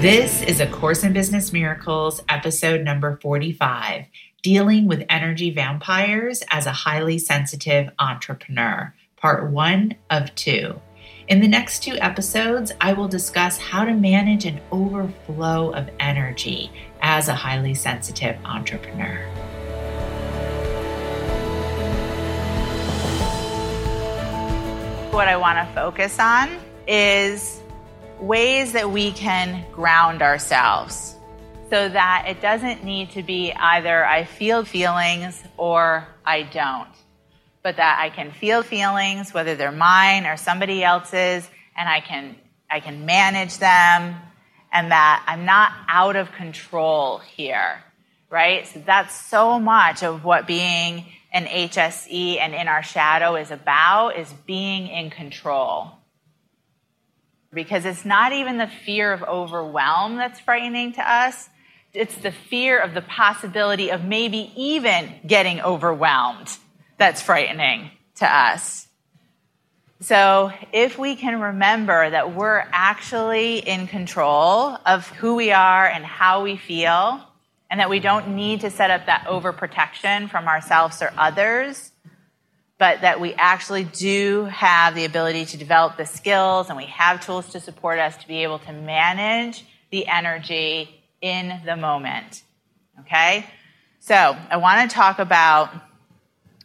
This is A Course in Business Miracles, episode number 45 Dealing with Energy Vampires as a Highly Sensitive Entrepreneur, part one of two. In the next two episodes, I will discuss how to manage an overflow of energy as a highly sensitive entrepreneur. What I want to focus on is ways that we can ground ourselves so that it doesn't need to be either I feel feelings or I don't, but that I can feel feelings, whether they're mine or somebody else's, and I can, I can manage them, and that I'm not out of control here, right? So that's so much of what being an HSE and in our shadow is about, is being in control because it's not even the fear of overwhelm that's frightening to us. It's the fear of the possibility of maybe even getting overwhelmed that's frightening to us. So, if we can remember that we're actually in control of who we are and how we feel, and that we don't need to set up that overprotection from ourselves or others, but that we actually do have the ability to develop the skills and we have tools to support us to be able to manage the energy in the moment. Okay? So, I want to talk about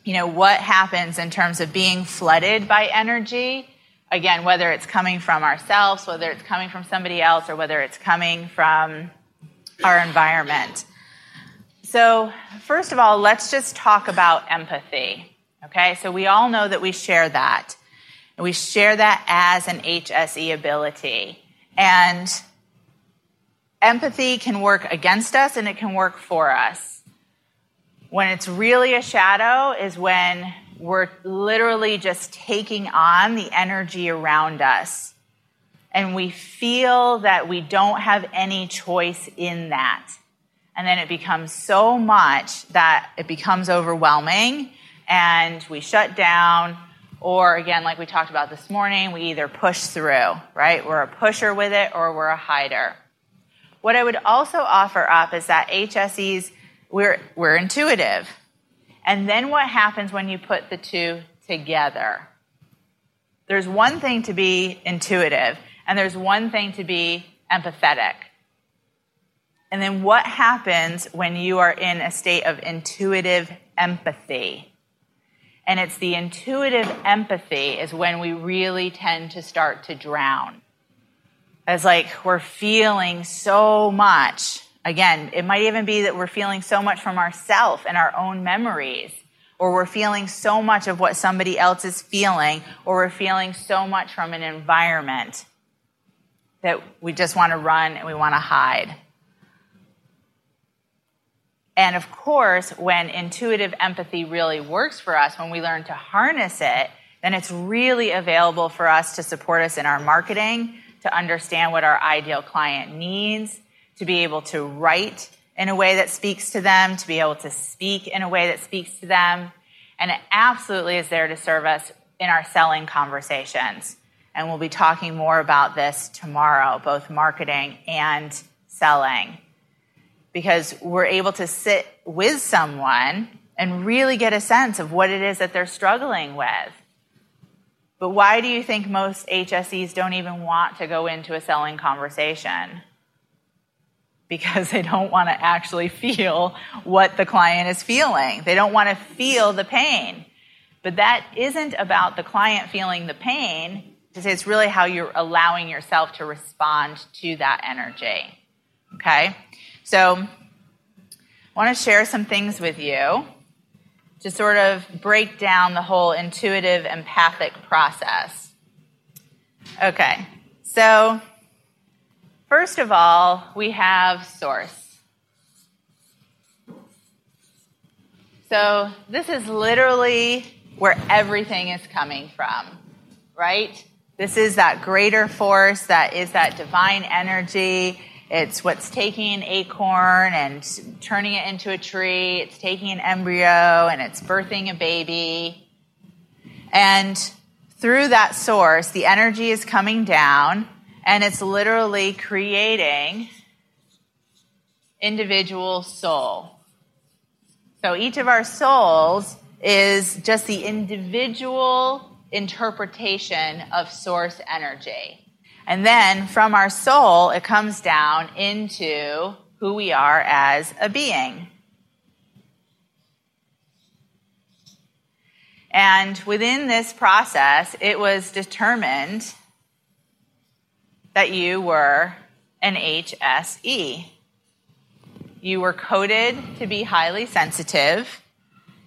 you know what happens in terms of being flooded by energy. Again, whether it's coming from ourselves, whether it's coming from somebody else, or whether it's coming from our environment. So, first of all, let's just talk about empathy. Okay, so we all know that we share that. And we share that as an HSE ability. And empathy can work against us and it can work for us. When it's really a shadow is when we're literally just taking on the energy around us. And we feel that we don't have any choice in that. And then it becomes so much that it becomes overwhelming and we shut down. Or again, like we talked about this morning, we either push through, right? We're a pusher with it or we're a hider. What I would also offer up is that HSEs, we're, we're intuitive. And then what happens when you put the two together? There's one thing to be intuitive, and there's one thing to be empathetic. And then what happens when you are in a state of intuitive empathy? And it's the intuitive empathy is when we really tend to start to drown. As like we're feeling so much. Again, it might even be that we're feeling so much from ourself and our own memories, or we're feeling so much of what somebody else is feeling, or we're feeling so much from an environment that we just want to run and we want to hide. And of course, when intuitive empathy really works for us, when we learn to harness it, then it's really available for us to support us in our marketing, to understand what our ideal client needs, to be able to write in a way that speaks to them, to be able to speak in a way that speaks to them. And it absolutely is there to serve us in our selling conversations. And we'll be talking more about this tomorrow, both marketing and selling because we're able to sit with someone and really get a sense of what it is that they're struggling with. But why do you think most HSEs don't even want to go into a selling conversation? Because they don't want to actually feel what the client is feeling. They don't want to feel the pain. But that isn't about the client feeling the pain. It's really how you're allowing yourself to respond to that energy. Okay? So, I want to share some things with you to sort of break down the whole intuitive empathic process. Okay, so first of all, we have source. So this is literally where everything is coming from, right? This is that greater force that is that divine energy. It's what's taking an acorn and turning it into a tree. It's taking an embryo and it's birthing a baby. And through that source, the energy is coming down and it's literally creating individual soul. So each of our souls is just the individual interpretation of source energy. And then from our soul, it comes down into who we are as a being. And within this process, it was determined that you were an HSE. You were coded to be highly sensitive,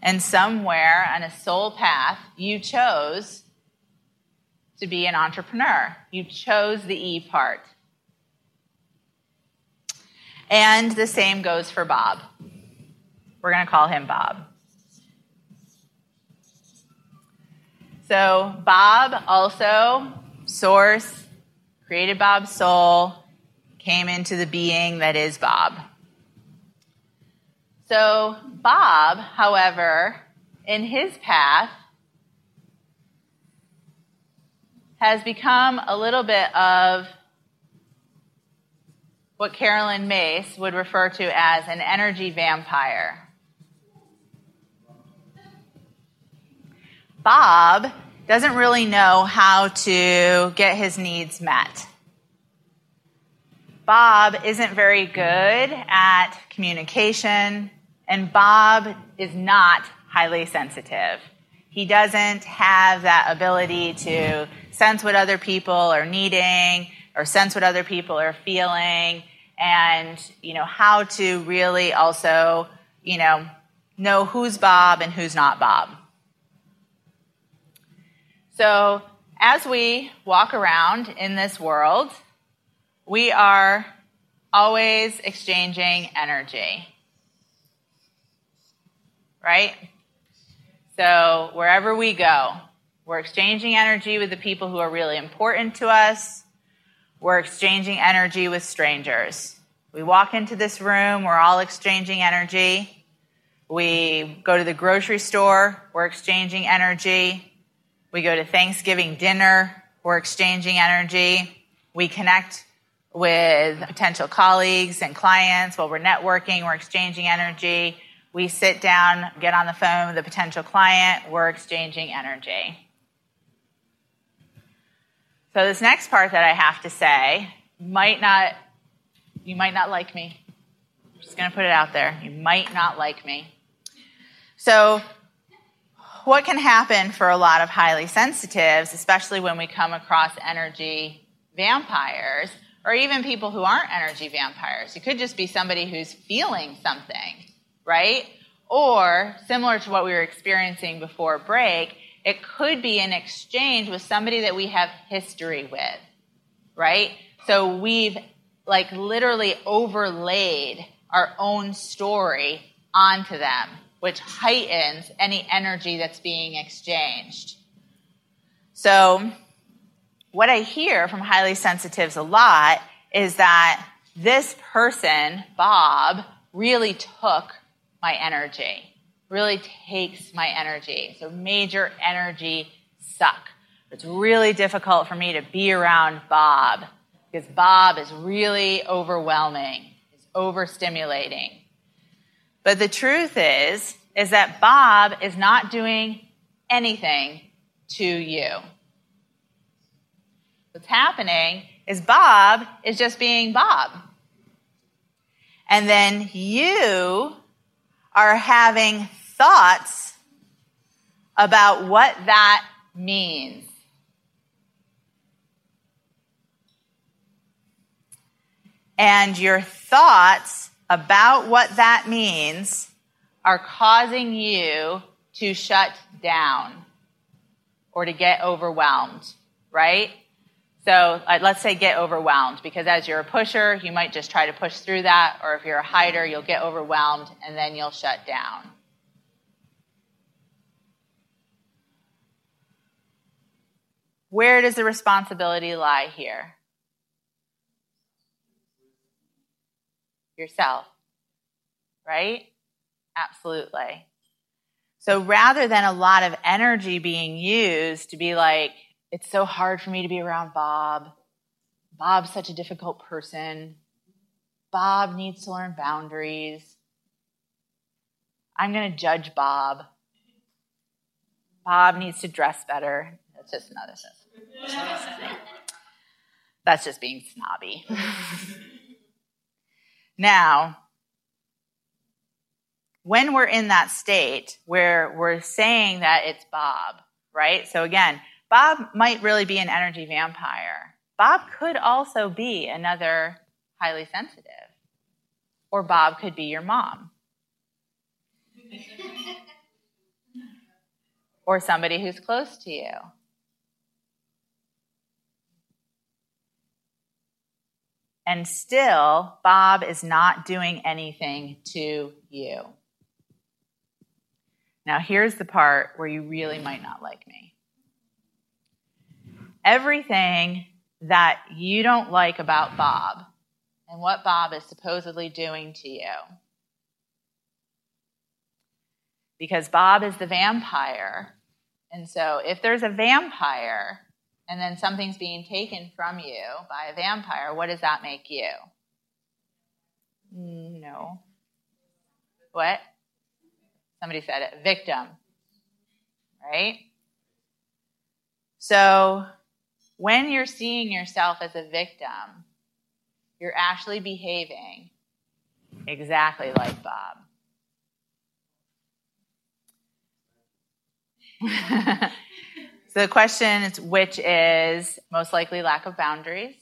and somewhere on a soul path, you chose to be an entrepreneur. You chose the E part. And the same goes for Bob. We're going to call him Bob. So, Bob also, source, created Bob's soul, came into the being that is Bob. So, Bob, however, in his path, has become a little bit of what Carolyn Myss would refer to as an energy vampire. Bob doesn't really know how to get his needs met. Bob isn't very good at communication, and Bob is not highly sensitive. He doesn't have that ability to sense what other people are needing or sense what other people are feeling and you know how to really also you know know who's bob and who's not bob. So as we walk around in this world we are always exchanging energy. Right so wherever we go, we're exchanging energy with the people who are really important to us. We're exchanging energy with strangers. We walk into this room, we're all exchanging energy. We go to the grocery store, we're exchanging energy. We go to Thanksgiving dinner, we're exchanging energy. We connect with potential colleagues and clients while we're networking, we're exchanging energy. We sit down, get on the phone with a potential client, we're exchanging energy. So this next part that I have to say might not you might not like me. I'm just going to put it out there. You might not like me. So what can happen for a lot of highly sensitives, especially when we come across energy vampires, or even people who aren't energy vampires? It could just be somebody who's feeling something right? Or similar to what we were experiencing before break, it could be an exchange with somebody that we have history with, right? So we've like literally overlaid our own story onto them, which heightens any energy that's being exchanged. So, what I hear from highly sensitives a lot is that this person, Bob, really took my energy, really takes my energy. So major energy suck. It's really difficult for me to be around Bob because Bob is really overwhelming. It's overstimulating. But the truth is, is that Bob is not doing anything to you. What's happening is Bob is just being Bob. And then you are having thoughts about what that means. And your thoughts about what that means are causing you to shut down or to get overwhelmed, right? So uh, let's say get overwhelmed, because as you're a pusher, you might just try to push through that, or if you're a hider, you'll get overwhelmed and then you'll shut down. Where does the responsibility lie here? Yourself, right? Absolutely. So rather than a lot of energy being used to be like, it's so hard for me to be around Bob. Bob's such a difficult person. Bob needs to learn boundaries. I'm going to judge Bob. Bob needs to dress better. That's just another thing. That's just being snobby. now, when we're in that state where we're saying that it's Bob, right? So again, Bob might really be an energy vampire. Bob could also be another highly sensitive. Or Bob could be your mom. or somebody who's close to you. And still, Bob is not doing anything to you. Now, here's the part where you really might not like me. Everything that you don't like about Bob and what Bob is supposedly doing to you. Because Bob is the vampire. And so if there's a vampire and then something's being taken from you by a vampire, what does that make you? No. What? Somebody said it. Victim. Right? So when you're seeing yourself as a victim, you're actually behaving exactly like Bob. so the question is which is most likely lack of boundaries?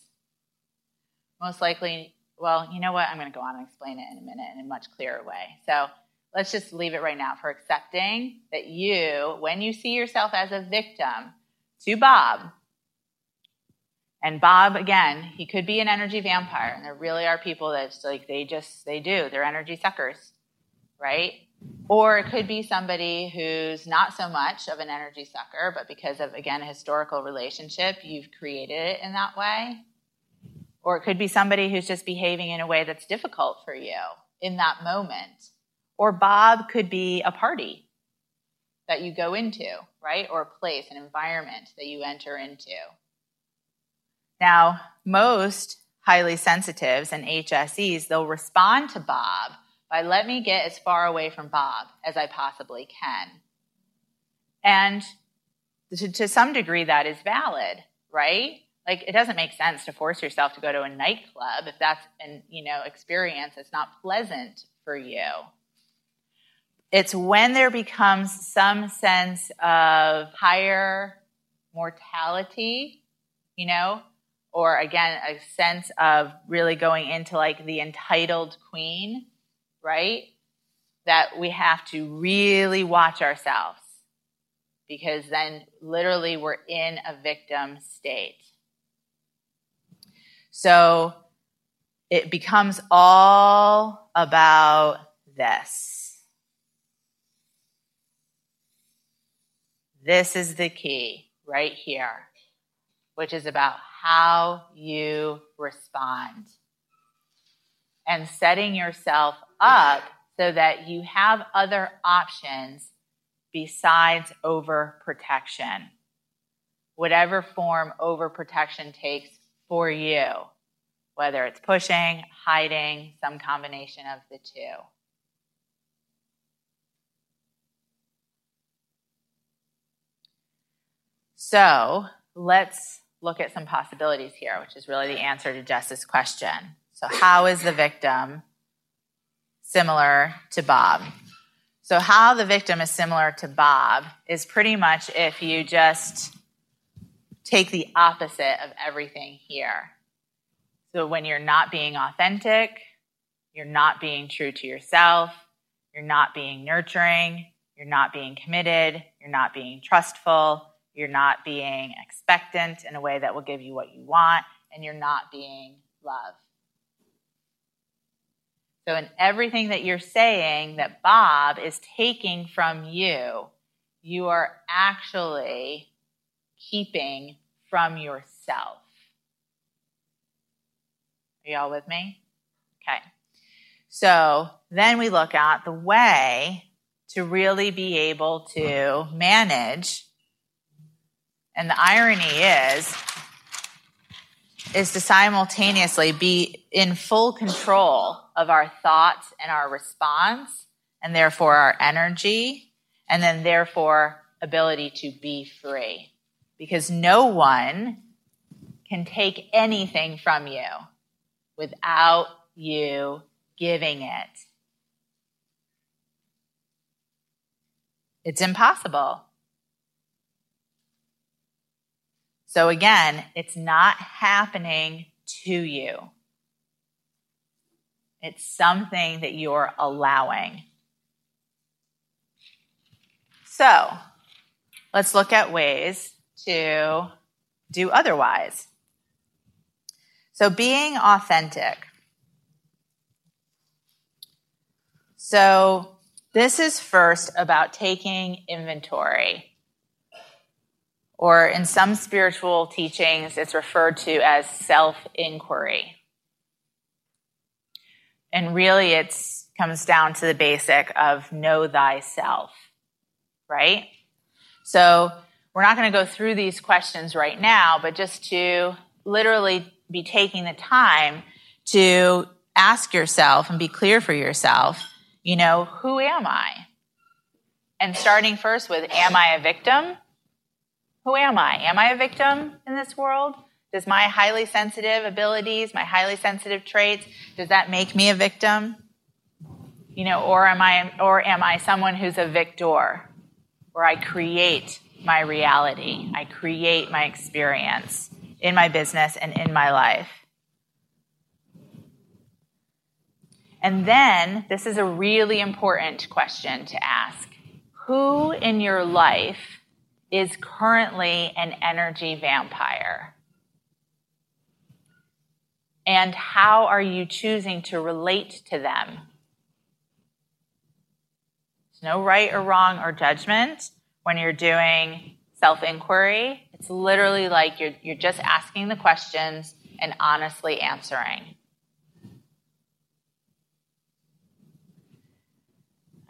Most likely, well, you know what? I'm going to go on and explain it in a minute in a much clearer way. So let's just leave it right now for accepting that you, when you see yourself as a victim to Bob, and Bob, again, he could be an energy vampire, and there really are people that like they just they do they're energy suckers, right? Or it could be somebody who's not so much of an energy sucker, but because of again a historical relationship, you've created it in that way. Or it could be somebody who's just behaving in a way that's difficult for you in that moment. Or Bob could be a party that you go into, right? Or a place, an environment that you enter into. Now, most highly sensitives and HSEs, they'll respond to Bob by let me get as far away from Bob as I possibly can. And to, to some degree, that is valid, right? Like it doesn't make sense to force yourself to go to a nightclub if that's an you know experience that's not pleasant for you. It's when there becomes some sense of higher mortality, you know, or again, a sense of really going into like the entitled queen, right? That we have to really watch ourselves because then literally we're in a victim state. So it becomes all about this. This is the key right here, which is about how you respond. And setting yourself up so that you have other options besides overprotection. Whatever form overprotection takes for you, whether it's pushing, hiding, some combination of the two. So let's look at some possibilities here, which is really the answer to Jess's question. So, how is the victim similar to Bob? So, how the victim is similar to Bob is pretty much if you just take the opposite of everything here. So, when you're not being authentic, you're not being true to yourself, you're not being nurturing, you're not being committed, you're not being trustful, you're not being expectant in a way that will give you what you want, and you're not being love. So, in everything that you're saying that Bob is taking from you, you are actually keeping from yourself. Are y'all with me? Okay. So then we look at the way to really be able to manage. And the irony is, is to simultaneously be in full control of our thoughts and our response, and therefore our energy, and then therefore ability to be free. Because no one can take anything from you without you giving it. It's impossible. So again, it's not happening to you. It's something that you're allowing. So let's look at ways to do otherwise. So being authentic. So this is first about taking inventory. Or in some spiritual teachings, it's referred to as self inquiry. And really, it comes down to the basic of know thyself, right? So we're not going to go through these questions right now, but just to literally be taking the time to ask yourself and be clear for yourself, you know, who am I? And starting first with, am I a victim? Who am I? Am I a victim in this world? Does my highly sensitive abilities, my highly sensitive traits, does that make me a victim? You know, or am I or am I someone who's a victor? Where I create my reality. I create my experience in my business and in my life. And then, this is a really important question to ask Who in your life is currently an energy vampire? And how are you choosing to relate to them? There's no right or wrong or judgment when you're doing self inquiry. It's literally like you're, you're just asking the questions and honestly answering.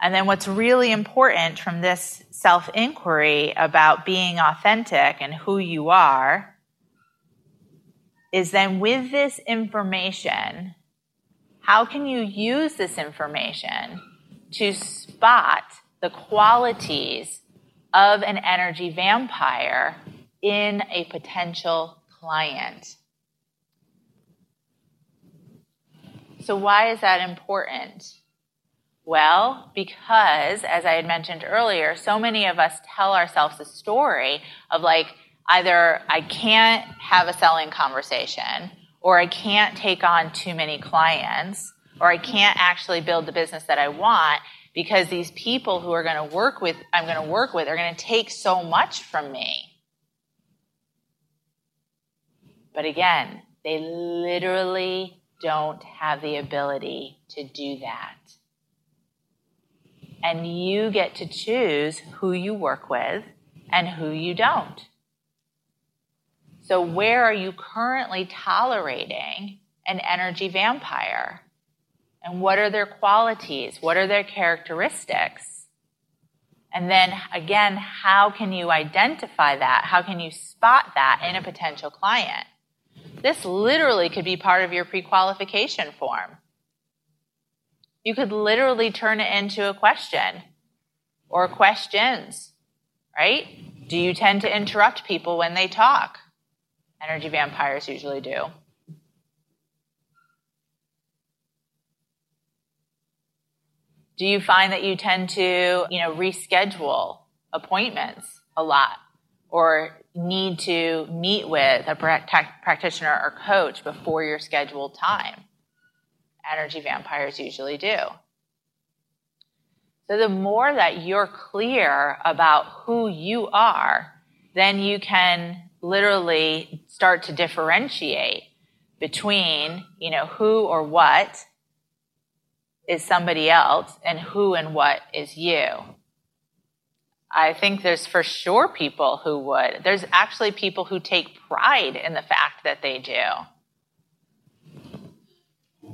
And then what's really important from this self inquiry about being authentic and who you are is then with this information, how can you use this information to spot the qualities of an energy vampire in a potential client. So, why is that important? Well, because, as I had mentioned earlier, so many of us tell ourselves a story of like, either I can't have a selling conversation, or I can't take on too many clients, or I can't actually build the business that I want because these people who are going to work with, I'm going to work with, are going to take so much from me. But again, they literally don't have the ability to do that. And you get to choose who you work with and who you don't. So, where are you currently tolerating an energy vampire? And what are their qualities? What are their characteristics? And then again, how can you identify that? How can you spot that in a potential client? This literally could be part of your pre qualification form. You could literally turn it into a question or questions, right? Do you tend to interrupt people when they talk? Energy vampires usually do. Do you find that you tend to, you know, reschedule appointments a lot or need to meet with a practitioner or coach before your scheduled time. Energy vampires usually do. So, the more that you're clear about who you are, then you can literally start to differentiate between, you know, who or what is somebody else and who and what is you. I think there's for sure people who would. There's actually people who take pride in the fact that they do.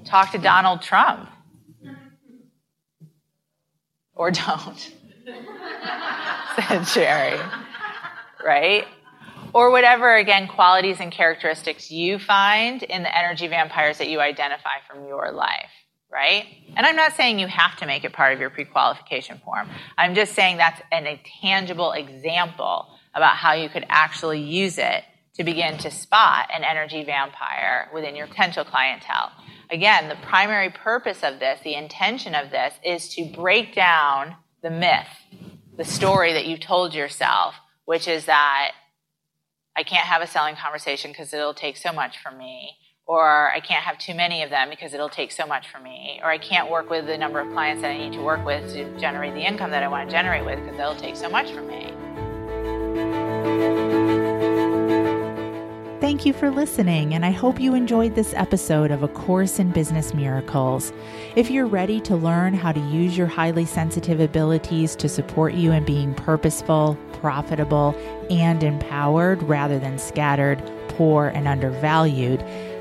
Talk to Donald Trump. Or don't, said Sherry. Right? Or whatever, again, qualities and characteristics you find in the energy vampires that you identify from your life right? And I'm not saying you have to make it part of your pre-qualification form. I'm just saying that's an, a tangible example about how you could actually use it to begin to spot an energy vampire within your potential clientele. Again, the primary purpose of this, the intention of this, is to break down the myth, the story that you've told yourself, which is that I can't have a selling conversation because it'll take so much from me or I can't have too many of them because it'll take so much from me, or I can't work with the number of clients that I need to work with to generate the income that I want to generate with because it'll take so much from me. Thank you for listening, and I hope you enjoyed this episode of A Course in Business Miracles. If you're ready to learn how to use your highly sensitive abilities to support you in being purposeful, profitable, and empowered rather than scattered, poor, and undervalued,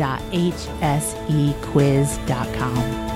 www.hsequiz.com.